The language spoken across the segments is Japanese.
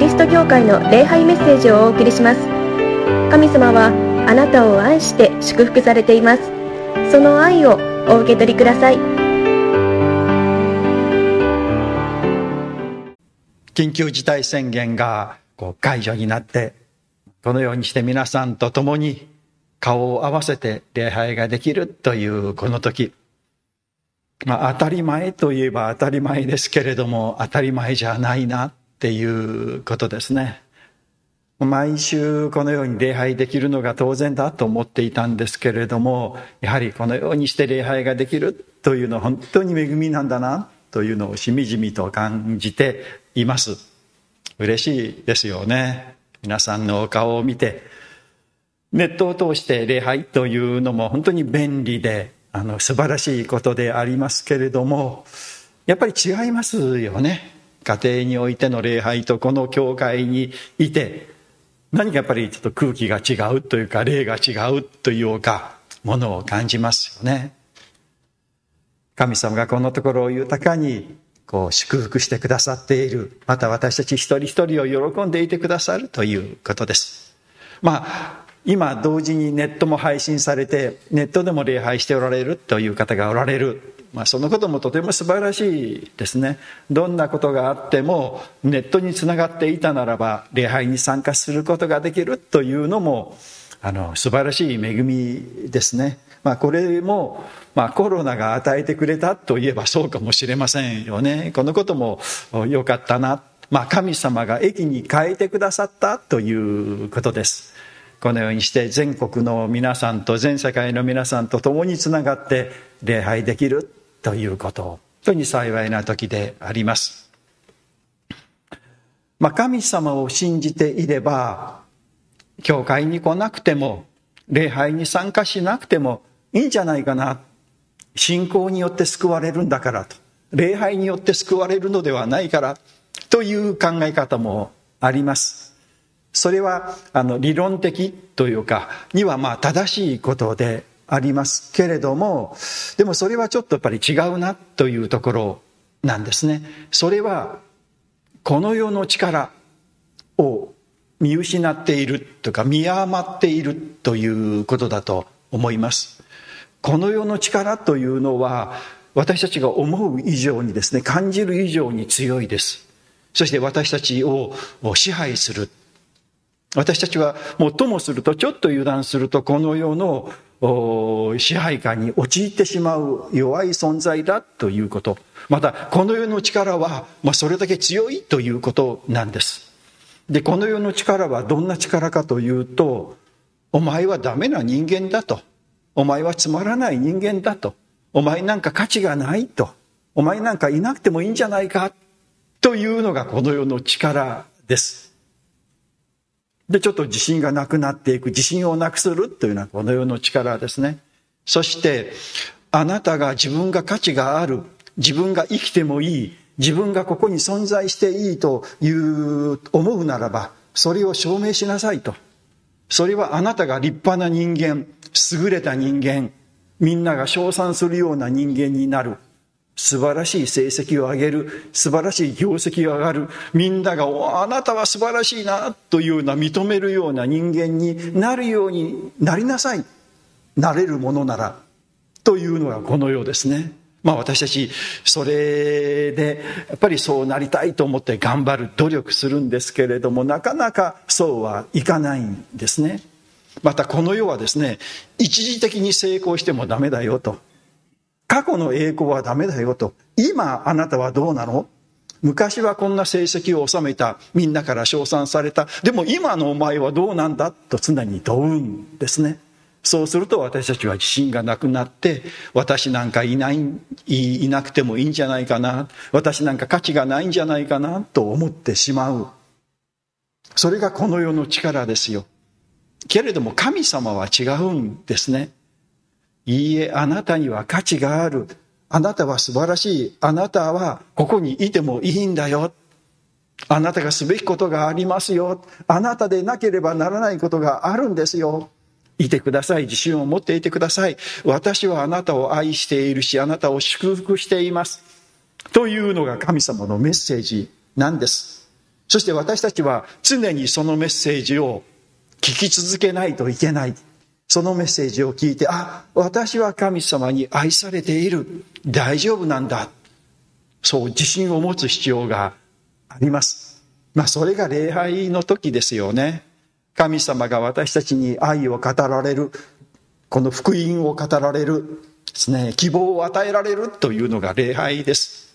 リスト教会の礼拝メッセージをお送りします。神様はあなたを愛して祝福されています。その愛をお受け取りください。緊急事態宣言がこう解除になってこのようにして皆さんと共に顔を合わせて礼拝ができるというこの時。まあ当たり前といえば当たり前ですけれども当たり前じゃないなっていうことですね。毎週このように礼拝できるのが当然だと思っていたんですけれども、やはりこのようにして礼拝ができるというのは本当に恵みなんだなというのをしみじみと感じています。嬉しいですよね。皆さんのお顔を見て、ネットを通して礼拝というのも本当に便利で、あの素晴らしいことでありますけれどもやっぱり違いますよね家庭においての礼拝とこの教会にいて何かやっぱりちょっと空気が違うというか霊が違うというかものを感じますよね。神様がこのところを豊かにこう祝福してくださっているまた私たち一人一人を喜んでいてくださるということです。まあ今同時にネットも配信されてネットでも礼拝しておられるという方がおられる、まあ、そのこともとても素晴らしいですね。どんなことがあってもネットにつながっていたならば礼拝に参加することができるというのもあの素晴らしい恵みですね、まあ、これも、まあ、コロナが与えてくれたといえばそうかもしれませんよね。このことも良かったな。まあ、神様が駅に変えてくださったということです。このようにして全国の皆さんと全世界の皆さんと共につながって礼拝できるということ本当に幸いな時であります。まあ、神様を信じていれば教会に来なくても礼拝に参加しなくてもいいんじゃないかな。信仰によって救われるんだからと。礼拝によって救われるのではないからという考え方もあります。それはあの理論的というかにはまあ正しいことでありますけれどもでもそれはちょっとやっぱり違うなというところなんですね。それはこの世の力を見失っているとか見余っているということだと思います。この世の力というのは私たちが思う以上にですね感じる以上に強いです。そして私たちを支配する。私たちはもっともするとちょっと油断するとこの世の支配下に陥ってしまう弱い存在だということ。またこの世の力は、まあ、それだけ強いということなんです。でこの世の力はどんな力かというとお前はダメな人間だと。お前はつまらない人間だと。お前なんか価値がないと。お前なんかいなくてもいいんじゃないかというのがこの世の力です。で、ちょっと自信がなくなっていく、自信をなくするというのはこの世の力ですね。そして、あなたが自分が価値がある、自分が生きてもいい、自分がここに存在していいという思うならば、それを証明しなさいと。それはあなたが立派な人間、優れた人間、みんなが称賛するような人間になる。素晴らしい成績を上げる素晴らしい業績が上がるみんなが「あなたは素晴らしいな」というような認めるような人間になるようになりなさいなれるものならというのがこのようですね。まあ私たちそれでやっぱりそうなりたいと思って頑張る努力するんですけれどもなかなかそうはいかないんですね。またこの世はですね一時的に成功してもダメだよと過去の栄光はダメだよと。今あなたはどうなの？昔はこんな成績を収めた。みんなから称賛された。でも今のお前はどうなんだ？と常に問うんですね。そうすると私たちは自信がなくなって、私なんかいない、いなくてもいいんじゃないかな。私なんか価値がないんじゃないかなと思ってしまう。それがこの世の力ですよ。けれども神様は違うんですね。いいえ、あなたには価値がある。あなたは素晴らしい。あなたはここにいてもいいんだよ。あなたがすべきことがありますよ。あなたでなければならないことがあるんですよ。いてください。自信を持っていてください。私はあなたを愛しているし、あなたを祝福しています。というのが神様のメッセージなんです。そして私たちは常にそのメッセージを聞き続けないといけない。そのメッセージを聞いて、あ、私は神様に愛されている。大丈夫なんだ。そう自信を持つ必要があります。まあそれが礼拝の時ですよね。神様が私たちに愛を語られる、この福音を語られるですね、希望を与えられるというのが礼拝です。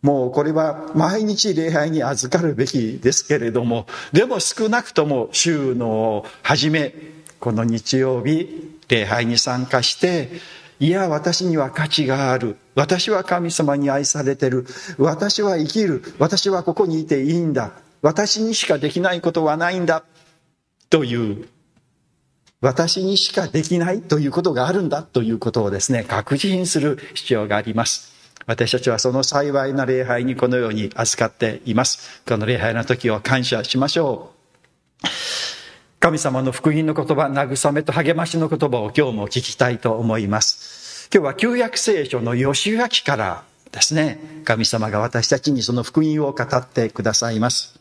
もうこれは毎日礼拝に預かるべきですけれども、でも少なくとも週の初め、この日曜日、礼拝に参加して、いや、私には価値がある。私は神様に愛されてる。私は生きる。私はここにいていいんだ。私にしかできないことはないんだ。という私にしかできないということがあるんだということをですね、確認する必要があります。私たちはその幸いな礼拝にこのように預かっています。この礼拝の時を感謝しましょう。神様の福音の言葉、慰めと励ましの言葉を今日も聞きたいと思います。今日は旧約聖書の吉垣からですね、神様が私たちにその福音を語ってくださいます。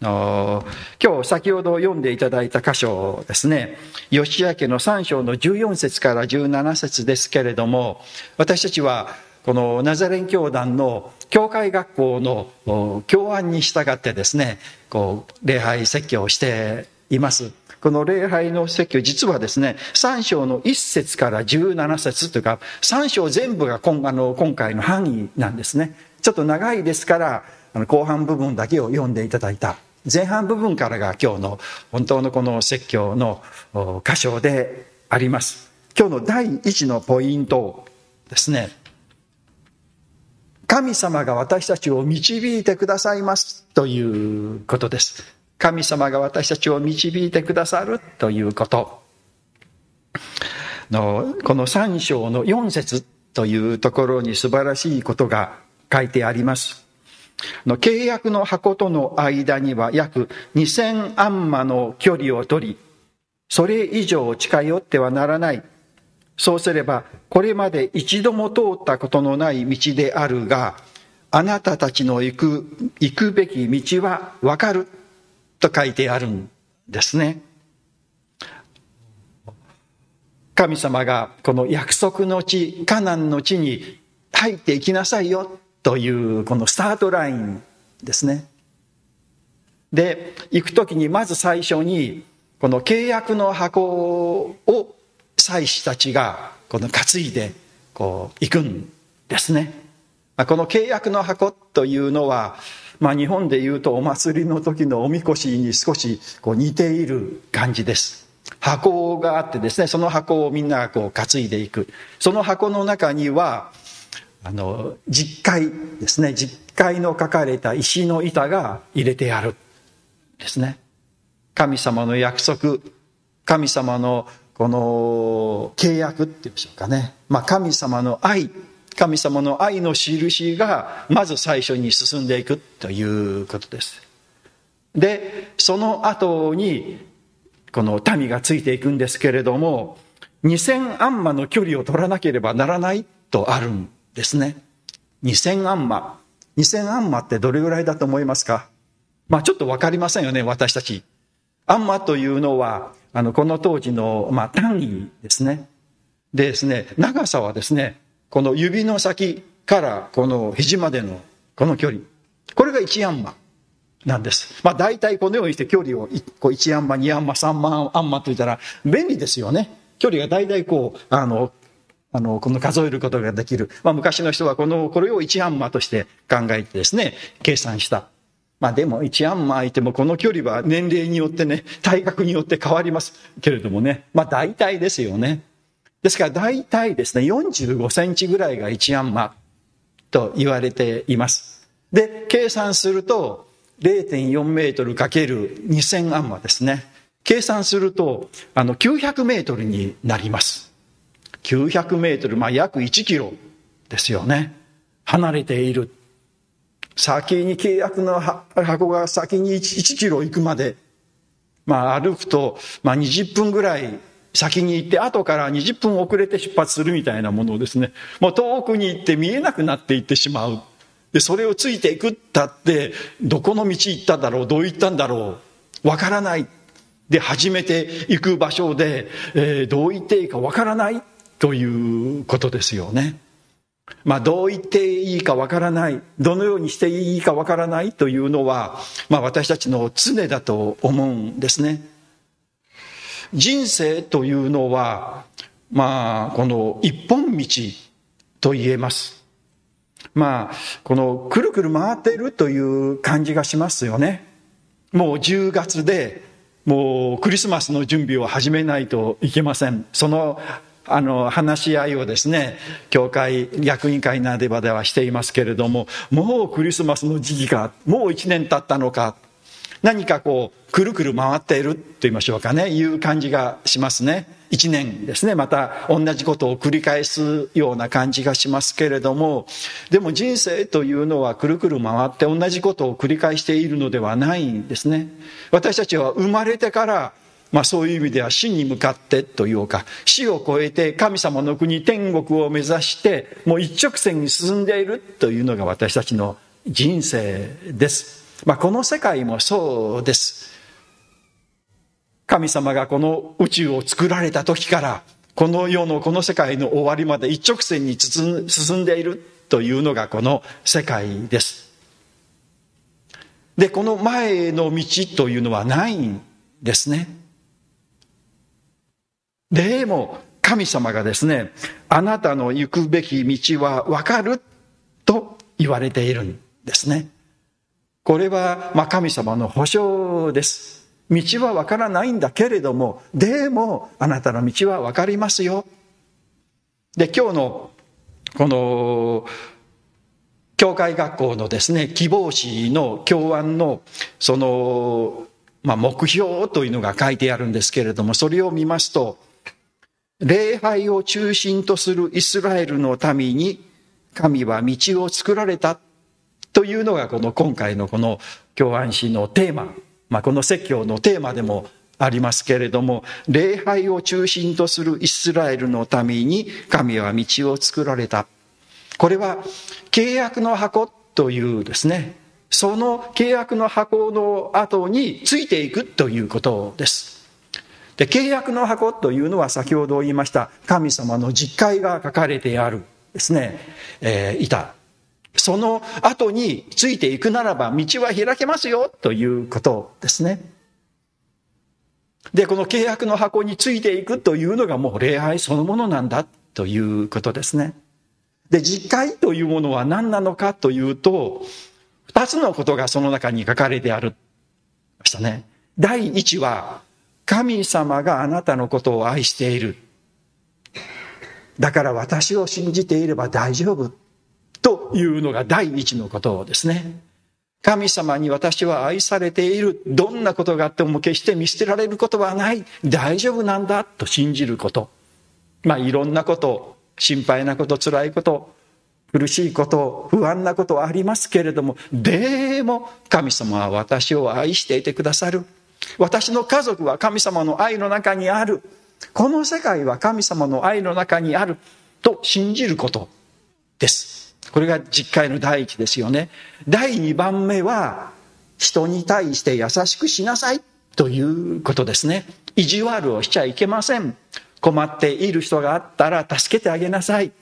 今日先ほど読んでいただいた箇所ですね、吉明の3章の14節から17節ですけれども、私たちはこのナザレン教団の教会学校の教案に従ってですね、こう、礼拝説教をしています。この礼拝の説教、実はですね、3章の1節から17節というか、3章全部が今あの今回の範囲なんですね。ちょっと長いですから、後半部分だけを読んでいただいた前半部分からが今日の本当のこの説教の箇所であります。今日の第一のポイントですね。神様が私たちを導いてくださいますということです。神様が私たちを導いてくださるということ。のこの3章の4節というところに素晴らしいことが書いてあります。の契約の箱との間には約2000アンマの距離を取り、それ以上近寄ってはならない。そうすれば、これまで一度も通ったことのない道であるが、あなたたちの行く、行くべき道はわかる。と書いてあるんですね。神様がこの約束の地、カナンの地に入っていきなさいよというこのスタートラインですね。で、行く時にまず最初にこの契約の箱を祭司たちがこの担いでこう行くんですね。この契約の箱というのは、まあ日本で言うとお祭りの時のおみこしに少しこう似ている感じです。箱があってですね、その箱をみんながこう担いでいく。その箱の中には、あの実会ですね実会の書かれた石の板が入れてあるですね神様の約束神様のこの契約っていうんでしょうかね、まあ、神様の愛神様の愛の印がまず最初に進んでいくということですでその後にこの民がついていくんですけれども2000アンマの距離を取らなければならないとあるんですね。2000アンマ。2000アンマってどれぐらいだと思いますか？まあちょっとわかりませんよね、私たち。アンマというのは、あの、この当時の、まあ単位ですね。でですね、長さはですね、この指の先からこの肘までのこの距離。これが1アンマなんです。まあ大体このようにして距離を1アンマ、2アンマ、3万アンマと言ったら便利ですよね。距離が大体こう、あの、あの、この数えることができる。まあ、昔の人はこの、これを1アンマとして考えてですね、計算した。まあでも1アンマーいてもこの距離は年齢によってね、体格によって変わりますけれどもね。まあ大体ですよね。ですから大体ですね、45センチぐらいが1アンマと言われています。で、計算すると0.4メートルかける2000アンマですね。計算すると、あの、900メートルになります。900メートル、まあ約1キロですよね。離れている。先に契約の箱が先に 1, 1キロ行くまで、まあ歩くと、まあ20分ぐらい先に行って、後から20分遅れて出発するみたいなものですね。もう遠くに行って見えなくなっていってしまう。で、それをついていくったって、どこの道行っただろう、どう行ったんだろう、わからない。で、初めて行く場所で、えー、どう言っていいかわからないということですよね。まあ、どう言っていいかわからない、どのようにしていいかわからないというのは、まあ、私たちの常だと思うんですね。人生というのは、まあ、この一本道と言えます。まあ、このくるくる回っているという感じがしますよね。もう10月で、もうクリスマスの準備を始めないといけません。その、あの、話し合いをですね、教会、役員会なでばではしていますけれども、もうクリスマスの時期か、もう1年経ったのか、何かこう、くるくる回っていると言いましょうかね、いう感じがしますね。一年ですね、また同じことを繰り返すような感じがしますけれども、でも人生というのはくるくる回って同じことを繰り返しているのではないんですね。私たちは生まれてからまあそういう意味では死に向かってというか、死を超えて神様の国天国を目指して、もう一直線に進んでいるというのが私たちの人生です。まあ、この世界もそうです。神様がこの宇宙を作られた時から、この世のこの世界の終わりまで一直線に進んでいるというのがこの世界です。で、この前の道というのはないんですね。でも、神様がですね、あなたの行くべき道はわかると言われているんですね。これは、ま、神様の保証です。道はわからないんだけれども、でも、あなたの道はわかりますよ。で、今日の、この、教会学校のですね、希望誌の教案の、その、まあ、目標というのが書いてあるんですけれども、それを見ますと、礼拝を中心とするイスラエルの民に、神は道を作られたというのがこの今回のこの教安史のテーマ、まあ、この説教のテーマでもありますけれども、礼拝を中心とするイスラエルのために神は道を作られた。これは契約の箱というですね、その契約の箱の後についていくということです。で、契約の箱というのは先ほど言いました神様の実会が書かれてあるですね、えー、いたその後についていくならば道は開けますよということですね。で、この契約の箱についていくというのがもう礼拝そのものなんだということですね。で、実会というものは何なのかというと、二つのことがその中に書かれてあるましたね。第一は、神様があなたのことを愛している。だから私を信じていれば大丈夫。というのが第一のことですね。神様に私は愛されている。どんなことがあっても決して見捨てられることはない。大丈夫なんだと信じること。まあいろんなこと、心配なこと、辛いこと、苦しいこと、不安なことはありますけれども、でも神様は私を愛していてくださる。私の家族は神様の愛の中にある。この世界は神様の愛の中にあると信じることです。これが実会の第一ですよね。第二番目は、人に対して優しくしなさいということですね。意地悪をしちゃいけません。困っている人があったら助けてあげなさい。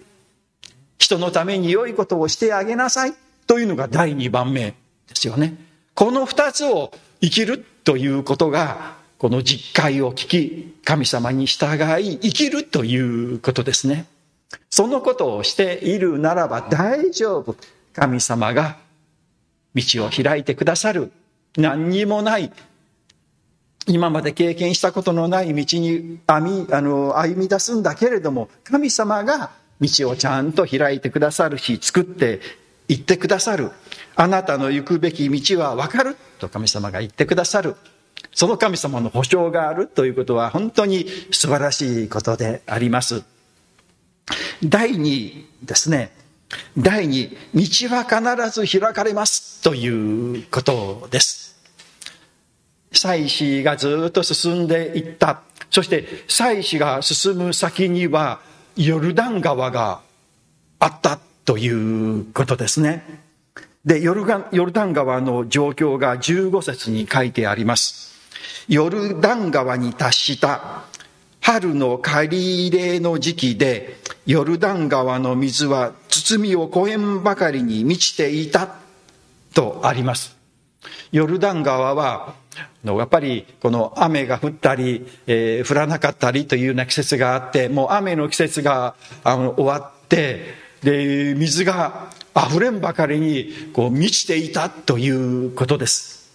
人のために良いことをしてあげなさい。というのが第二番目ですよね。この二つを生きるということが、この実会を聞き、神様に従い、生きるということですね。そのことをしているならば大丈夫。神様が道を開いてくださる。何にもない。今まで経験したことのない道に歩みあの歩み出すんだけれども、神様が道をちゃんと開いてくださるし、作って行ってくださる。あなたの行くべき道はわかると神様が言ってくださる。その神様の保証があるということは本当に素晴らしいことであります。第二ですね。第二、道は必ず開かれますということです。祭司がずっと進んでいった。そして祭司が進む先にはヨルダン川があったということですね。で、ヨルヨルダン川の状況が15節に書いてあります。ヨルダン川に達した春の借り入れの時期で、ヨルダン川の水は包みを超えんばかりに満ちていたとあります。ヨルダン川は、やっぱりこの雨が降ったり、えー、降らなかったりというような季節があって、もう雨の季節があの終わって、で、水が溢れんばかりにこう満ちていたということです。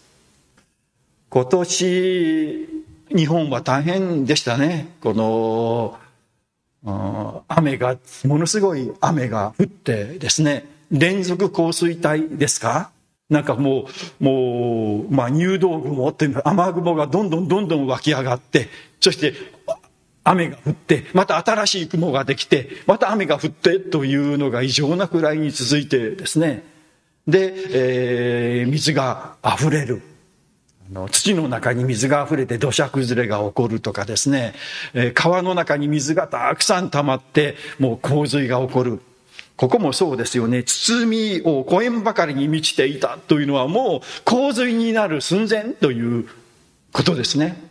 今年、日本は大変でしたね。この、雨が、ものすごい雨が降ってですね、連続降水帯ですか？なんかもう、もう、まあ入道雲っていうの雨雲がどんどんどんどん湧き上がって、そして雨が降って、また新しい雲ができて、また雨が降ってというのが異常なくらいに続いてですね。で、えー、水が溢れる。の土の中に水が溢れて土砂崩れが起こるとかですね、え、川の中に水がたくさん溜まってもう洪水が起こる。ここもそうですよね。包みを超えんばかりに満ちていたというのはもう洪水になる寸前ということですね。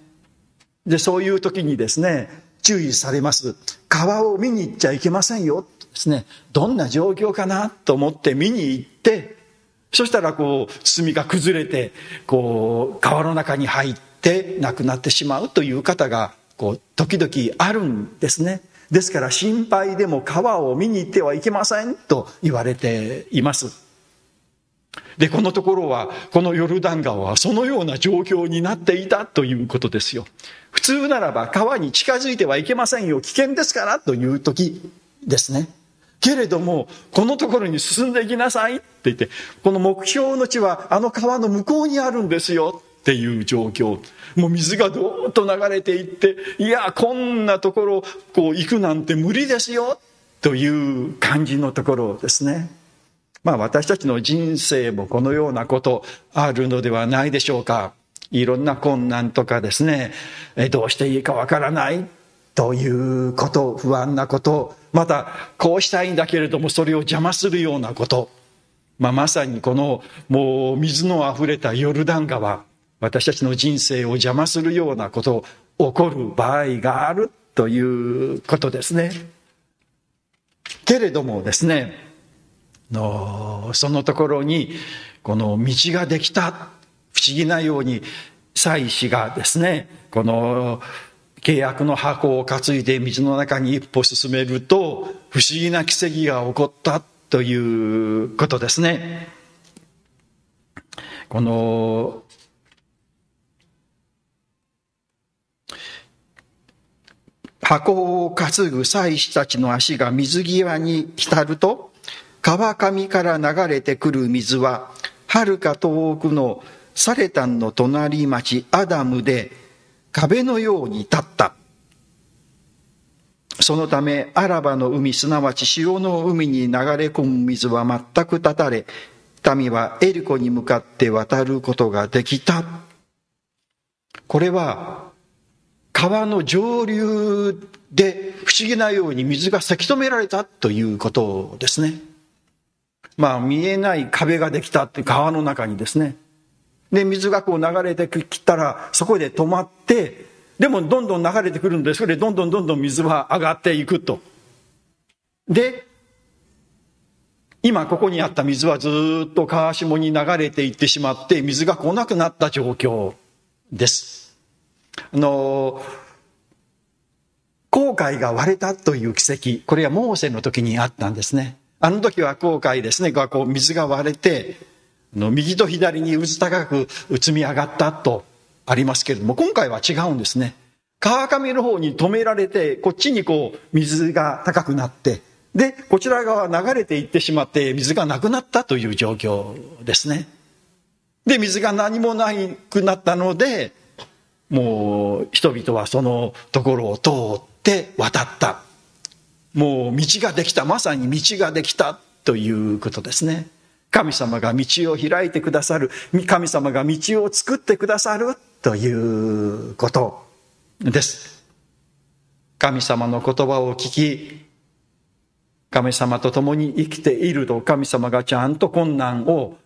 で、そういう時にですね、注意されます。川を見に行っちゃいけませんよ。ですね、どんな状況かなと思って見に行って、そしたらこう、包が崩れて、こう、川の中に入って亡くなってしまうという方が、こう、時々あるんですね。ですから心配でも川を見に行ってはいけませんと言われています。で、このところは、このヨルダン川はそのような状況になっていたということですよ。普通ならば川に近づいてはいけませんよ。危険ですからという時ですね。けれども、このところに進んでいきなさいって言って、この目標の地はあの川の向こうにあるんですよっていう状況。もう水がどーっと流れていって、いや、こんなところ、こう行くなんて無理ですよという感じのところですね。まあ私たちの人生もこのようなことあるのではないでしょうか。いろんな困難とかですね、どうしていいかわからないということ、不安なこと、またこうしたいんだけれどもそれを邪魔するようなこと、まあ、まさにこのもう水のあふれたヨルダン川、私たちの人生を邪魔するようなこと、起こる場合があるということですね。けれどもですね、のそのところにこの道ができた。不思議なように祭司がですねこの契約の箱を担いで水の中に一歩進めると不思議な奇跡が起こったということですね。この箱を担ぐ祭司たちの足が水際に浸ると川上から流れてくる水は遥か遠くのサレタンの隣町アダムで壁のように立った。そのため、アラバの海、すなわち潮の海に流れ込む水は全く断たれ、民はエリコに向かって渡ることができた。これは、川の上流で不思議なように水がせき止められたということですね。まあ、見えない壁ができたって川の中にですね。で、水がこう流れてきたら、そこで止まって、でもどんどん流れてくるんで、それでどんどんどんどん水は上がっていくと。で、今ここにあった水はずっと川下に流れていってしまって、水が来なくなった状況です。あの、航海が割れたという奇跡、これはモーセの時にあったんですね。あの時は航海ですね、こう水が割れて、の右と左に渦高く積み上がったとありますけれども、今回は違うんですね。川上の方に止められて、こっちにこう水が高くなって、で、こちら側流れていってしまって水がなくなったという状況ですね。で、水が何もなくなったので、もう人々はそのところを通って渡った。もう道ができた。まさに道ができたということですね。神様が道を開いてくださる、神様が道を作ってくださる。ということ。です。神様の言葉を聞き、神様と共に生きていると神様がちゃんと困難を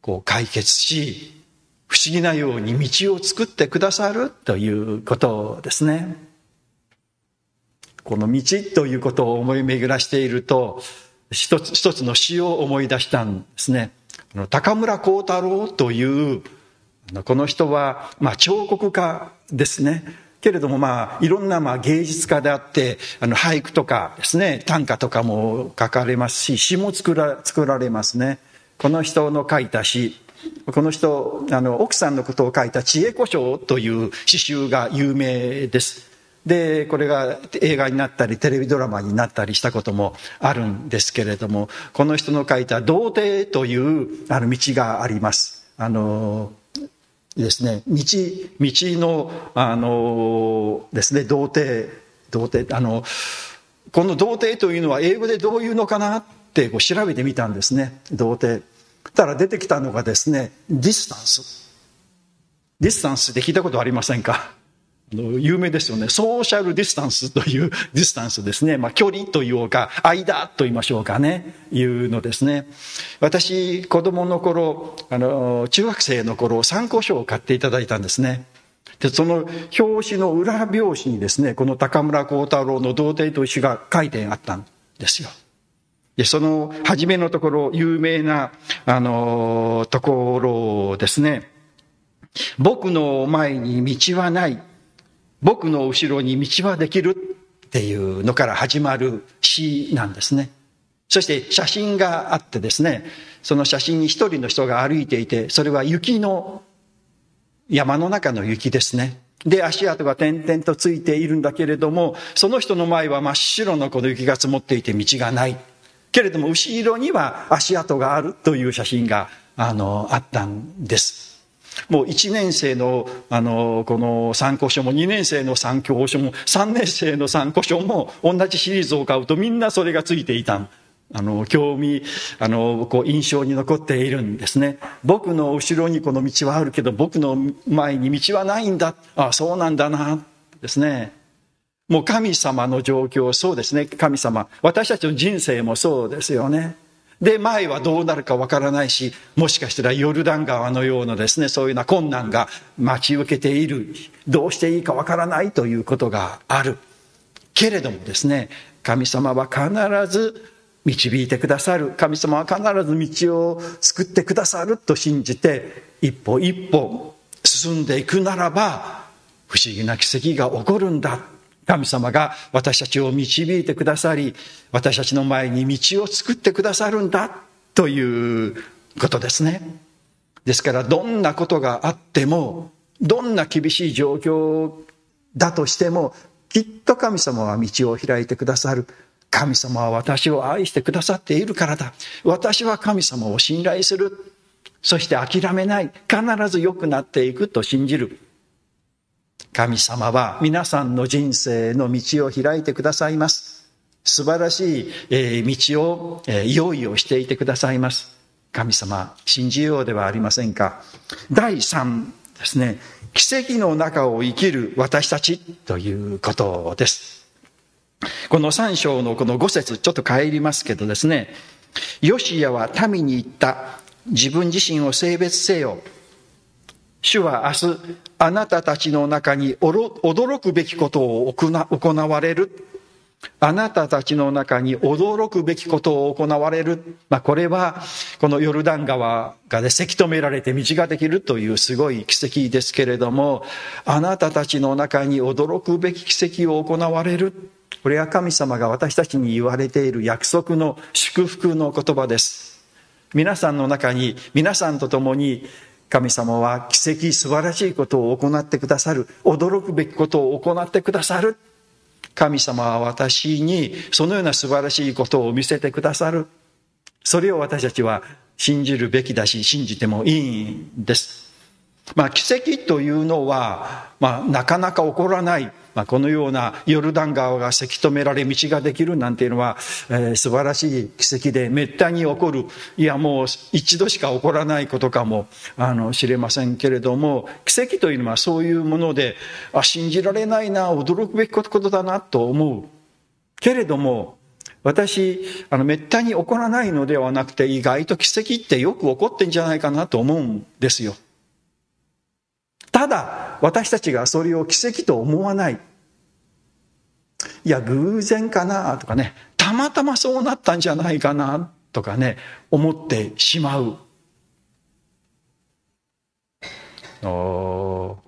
こう解決し不思議なように道を作ってくださる。ということですね。この道ということを思い巡らしていると一つ一つの詩を思い出したんですね。高村光太郎というこの人は、まあ、彫刻家ですね。けれどもまあいろんなまあ芸術家であってあの俳句とかですね短歌とかも書かれますし詩も作ら作られますね。この人の書いた詩この人あの奥さんのことを書いた「知恵故障」という詩集が有名です。でこれが映画になったりテレビドラマになったりしたこともあるんですけれどもこの人の書いた「童貞」というあの道があります。あのですね道道のあのですね童貞童貞あのこの童貞というのは英語でどういうのかなってこう調べてみたんですね童貞。たら出てきたのがですねディスタンス。ディスタンスって聞いたことありませんか？有名ですよね。ソーシャルディスタンスというディスタンスですね。まあ、距離というか、間と言いましょうかね。いうのですね。私、子供の頃、あの、中学生の頃、参考書を買っていただいたんですね。で、その表紙の裏表紙にですね、この高村光太郎の道程という詩が書いてあったんですよ。で、その初めのところ、有名な、あの、ところですね。僕の前に道はない。僕の後ろに道はできるっていうのから始まる詩なんですね。そして写真があってですね、その写真に一人の人が歩いていて、それは雪の、山の中の雪ですね。で、足跡が点々とついているんだけれども、その人の前は真っ白のこの雪が積もっていて道がない。けれども、後ろには足跡があるという写真が、あの、あったんです。もう1年生のあのこの参考書も2年生の参考書も3年生の参考書も同じシリーズを買うとみんなそれがついていた。あの興味あのこう印象に残っているんですね。僕の後ろにこの道はあるけど僕の前に道はないんだ。ああそうなんだなですね。もう神様の状況そうですね。神様。私たちの人生もそうですよね。で、前はどうなるかわからないし、もしかしたらヨルダン川のようなですね、そういうような困難が待ち受けている。どうしていいかわからないということがある。けれどもですね、神様は必ず導いてくださる。神様は必ず道を作ってくださると信じて、一歩一歩進んでいくならば、不思議な奇跡が起こるんだ。神様が私たちを導いてくださり、私たちの前に道を作ってくださるんだということですね。ですからどんなことがあっても、どんな厳しい状況だとしても、きっと神様は道を開いてくださる。神様は私を愛してくださっているからだ。私は神様を信頼する。そして諦めない。必ず良くなっていくと信じる。神様は皆さんの人生の道を開いてくださいます。素晴らしい道を用意をしていてくださいます。神様、信じようではありませんか。第3ですね。奇跡の中を生きる私たちということです。この3章のこの5節ちょっと帰りますけどですね。ヨシアは民に言った。自分自身を性別せよ。主は明日、あなたたちの中に驚くべきことを行われる。あなたたちの中に驚くべきことを行われる。まあ、これは、このヨルダン川がね、せき止められて道ができるというすごい奇跡ですけれども、あなたたちの中に驚くべき奇跡を行われる。これは神様が私たちに言われている約束の祝福の言葉です。皆さんの中に、皆さんと共に神様は奇跡素晴らしいことを行ってくださる。驚くべきことを行ってくださる。神様は私にそのような素晴らしいことを見せてくださる。それを私たちは信じるべきだし信じてもいいんです。まあ奇跡というのは、まあ、なかなか起こらないまあ、このようなヨルダン川がせき止められ道ができるなんていうのは、えー、素晴らしい奇跡でめったに起こるいやもう一度しか起こらないことかもあの知れませんけれども奇跡というのはそういうものであ信じられないな驚くべきことだなと思うけれども私、あの、めったに起こらないのではなくて、意外と奇跡ってよく起こってんじゃないかなと思うんですよ。ただ、私たちがそれを奇跡と思わない。いや、偶然かなとかね、たまたまそうなったんじゃないかなとかね、思ってしまう。お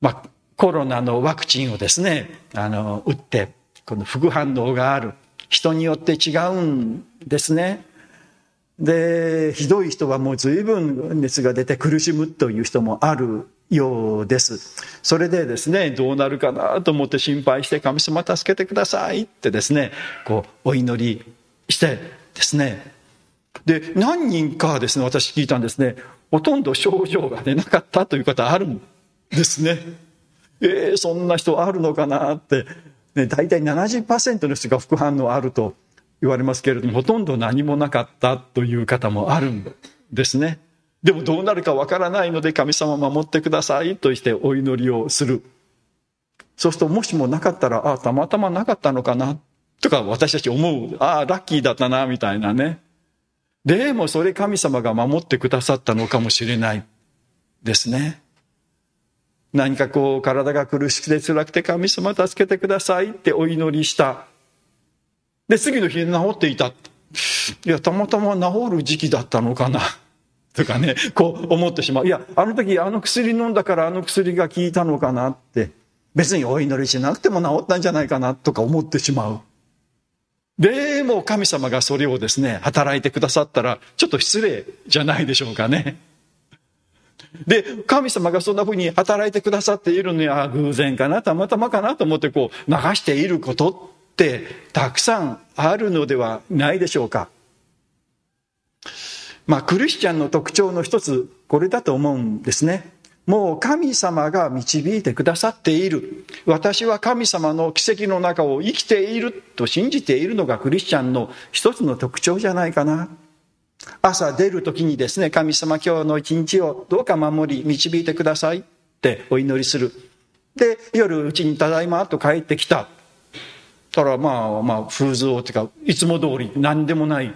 まあ、コロナのワクチンをですね、あの、打って、この副反応がある。人によって違うんですね。で、ひどい人はもう随分熱が出て苦しむという人もあるようです。それでですね、どうなるかなと思って心配して神様助けてくださいってですね、こうお祈りしてですね。で、何人かですね、私聞いたんですね、ほとんど症状が出なかったという方あるんですね。えー、そんな人あるのかなって、ね、大体70%の人が副反応あると言われますけれども、ほとんど何もなかったという方もあるんですね。でもどうなるかわからないので神様守ってくださいとしてお祈りをする。そうするともしもなかったら、ああ、たまたまなかったのかなとか私たち思う。ああ、ラッキーだったな、みたいなね。でもそれ神様が守ってくださったのかもしれないですね。何かこう体が苦しくて辛くて神様助けてくださいってお祈りした。で、次の日治っていた。いや、たまたま治る時期だったのかな。とかね、こう思ってしまう。いや、あの時あの薬飲んだからあの薬が効いたのかなって、別にお祈りしなくても治ったんじゃないかなとか思ってしまう。でも神様がそれをですね、働いてくださったら、ちょっと失礼じゃないでしょうかね。で、神様がそんな風に働いてくださっているのに、ああ偶然かな、たまたまかなと思ってこう流していることってたくさんあるのではないでしょうか。まあ、クリスチャンの特徴の一つ、これだと思うんですね。もう神様が導いてくださっている。私は神様の奇跡の中を生きていると信じているのがクリスチャンの一つの特徴じゃないかな。朝出る時にですね、神様今日の一日をどうか守り導いてくださいってお祈りする。で、夜うちにただいまと帰ってきた。たらまあまあ風像っていうか、いつも通り何でもない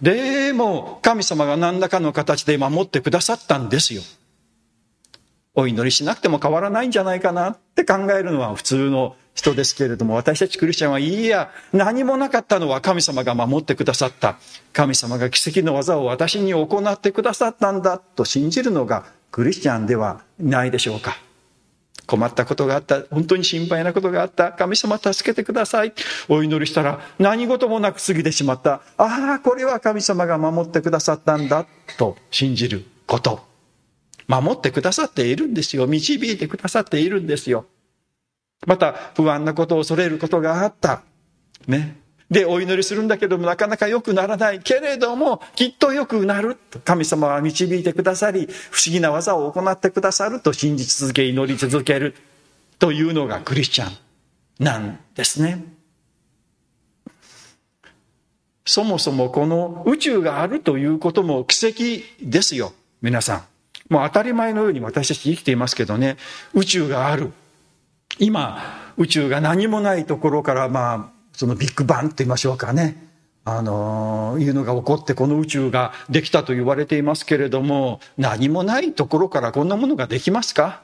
でも、神様が何らかの形で守ってくださったんですよ。お祈りしなくても変わらないんじゃないかなって考えるのは普通の人ですけれども、私たちクリスチャンはいいや、何もなかったのは神様が守ってくださった。神様が奇跡の技を私に行ってくださったんだと信じるのがクリスチャンではないでしょうか。困ったことがあった。本当に心配なことがあった。神様助けてください。お祈りしたら何事もなく過ぎてしまった。ああ、これは神様が守ってくださったんだと信じること。守ってくださっているんですよ。導いてくださっているんですよ。また不安なことを恐れることがあった。ね。で、お祈りするんだけども、なかなか良くならない。けれども、きっと良くなる。神様は導いてくださり、不思議な技を行ってくださると信じ続け、祈り続ける。というのがクリスチャンなんですね。そもそもこの宇宙があるということも奇跡ですよ。皆さん。もう当たり前のように私たち生きていますけどね。宇宙がある。今、宇宙が何もないところから、まあ、そのビッグバンって言いましょうかね。あのいうのが起こってこの宇宙ができたと言われていますけれども何もないところからこんなものができますか？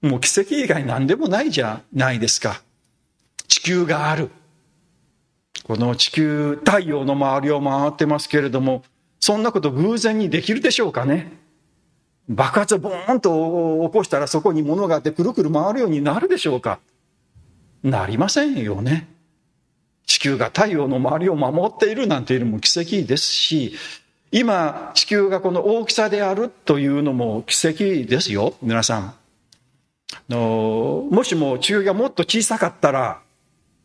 もう奇跡以外何でもないじゃないですか。地球がある。この地球太陽の周りを回ってますけれどもそんなこと偶然にできるでしょうかね？爆発をボーンと起こしたらそこに物があってくるくる回るようになるでしょうか？なりませんよね。地球が太陽の周りを守っているなんていうのも奇跡ですし、今、地球がこの大きさであるというのも奇跡ですよ、皆さん。のもしも地球がもっと小さかったら、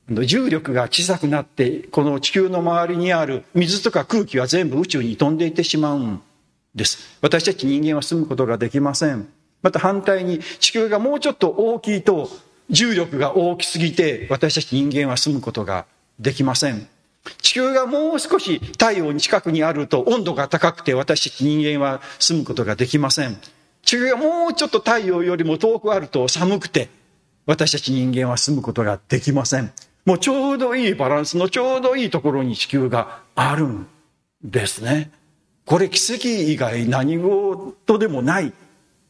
重力が小さくなって、この地球の周りにある水とか空気は全部宇宙に飛んでいってしまうんです。私たち人間は住むことができません。また反対に地球がもうちょっと大きいと重力が大きすぎて私たち人間は住むことができません。地球がもう少し太陽に近くにあると温度が高くて私たち人間は住むことができません。地球がもうちょっと太陽よりも遠くあると寒くて私たち人間は住むことができません。もうちょうどいいバランスのちょうどいいところに地球があるんですね。これ奇跡以外何事でもない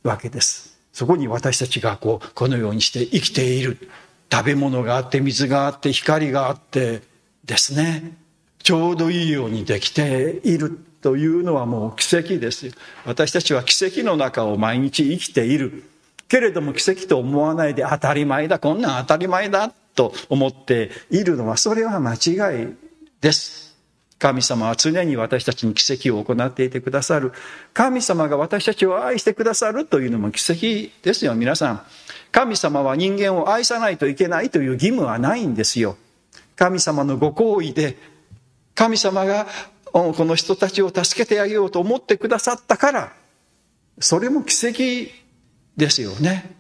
わけです。そこに私たちがこう、このようにして生きている。食べ物があって、水があって、光があってですね。ちょうどいいようにできているというのはもう奇跡ですよ。私たちは奇跡の中を毎日生きている。けれども奇跡と思わないで当たり前だ、こんなん当たり前だと思っているのは、それは間違いです。神様は常に私たちに奇跡を行っていてくださる。神様が私たちを愛してくださるというのも奇跡ですよ、皆さん。神様は人間を愛さないといけないという義務はないんですよ。神様のご好意で、神様がこの人たちを助けてあげようと思ってくださったから、それも奇跡ですよね。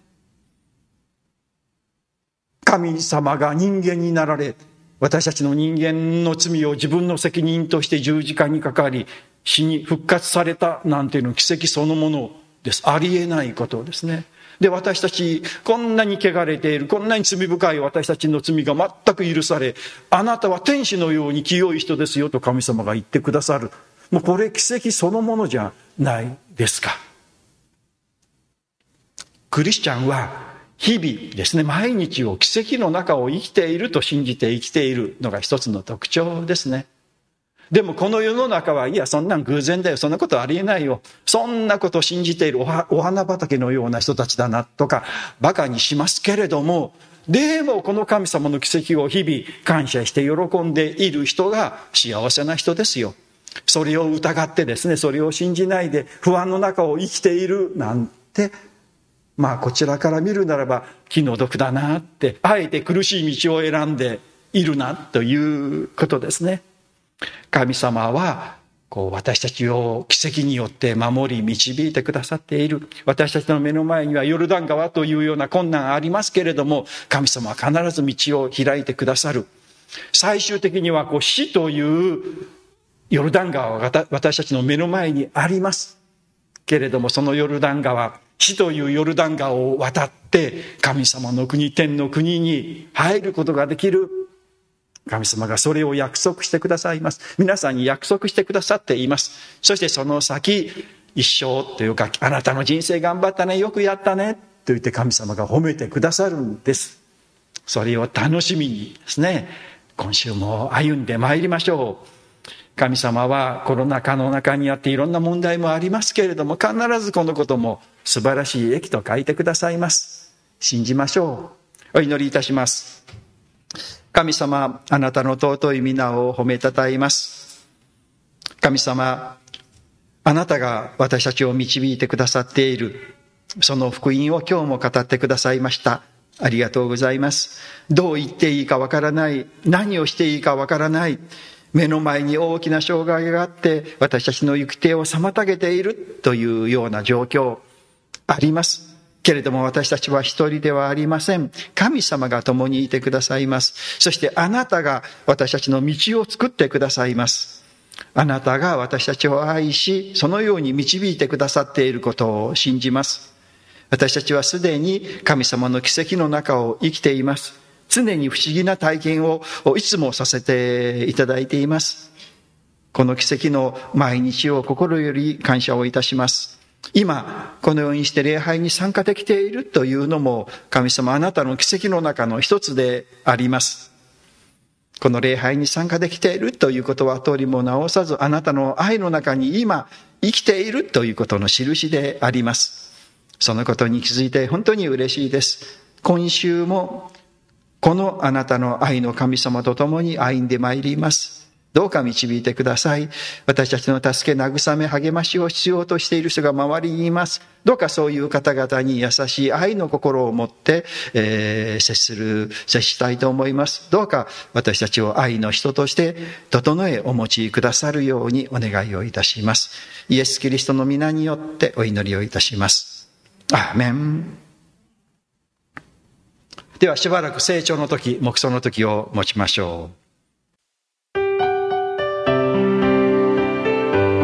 神様が人間になられ、私たちの人間の罪を自分の責任として十字架にかかり、死に復活されたなんていうの奇跡そのものです。ありえないことですね。で、私たち、こんなに汚れている、こんなに罪深い私たちの罪が全く許され、あなたは天使のように清い人ですよと神様が言ってくださる。もうこれ奇跡そのものじゃないですか。クリスチャンは日々ですね、毎日を奇跡の中を生きていると信じて生きているのが一つの特徴ですね。でもこの世の中は、いや、そんなん偶然だよ。そんなことありえないよ。そんなことを信じているお花畑のような人たちだな、とか、馬鹿にしますけれども、でもこの神様の奇跡を日々感謝して喜んでいる人が幸せな人ですよ。それを疑ってですね、それを信じないで不安の中を生きているなんてまあこちらから見るならば気の毒だなってあえて苦しい道を選んでいるなということですね神様はこう私たちを奇跡によって守り導いてくださっている私たちの目の前にはヨルダン川というような困難ありますけれども神様は必ず道を開いてくださる最終的にはこう死というヨルダン川が私たちの目の前にありますけれどもそのヨルダン川死というヨルダン川を渡って神様の国、天の国に入ることができる。神様がそれを約束してくださいます。皆さんに約束してくださっています。そしてその先、一生というか、あなたの人生頑張ったね、よくやったね、と言って神様が褒めてくださるんです。それを楽しみにですね、今週も歩んでまいりましょう。神様はコロナ禍の中にあっていろんな問題もありますけれども、必ずこのことも素晴らしい駅と書いてくださいます。信じましょう。お祈りいたします。神様、あなたの尊い皆を褒めたたえます。神様、あなたが私たちを導いてくださっている、その福音を今日も語ってくださいました。ありがとうございます。どう言っていいかわからない。何をしていいかわからない。目の前に大きな障害があって、私たちの行く手を妨げているというような状況。あります。けれども私たちは一人ではありません。神様が共にいてくださいます。そしてあなたが私たちの道を作ってくださいます。あなたが私たちを愛し、そのように導いてくださっていることを信じます。私たちはすでに神様の奇跡の中を生きています。常に不思議な体験をいつもさせていただいています。この奇跡の毎日を心より感謝をいたします。今、このようにして礼拝に参加できているというのも、神様あなたの奇跡の中の一つであります。この礼拝に参加できているということは通りも直さず、あなたの愛の中に今生きているということの印であります。そのことに気づいて本当に嬉しいです。今週もこのあなたの愛の神様と共に歩んでまいります。どうか導いてください。私たちの助け、慰め、励ましを必要としている人が周りにいます。どうかそういう方々に優しい愛の心を持って、えー、接する、接したいと思います。どうか私たちを愛の人として整えお持ちくださるようにお願いをいたします。イエス・キリストの皆によってお祈りをいたします。アーメン。ではしばらく成長の時、目想の時を持ちましょう。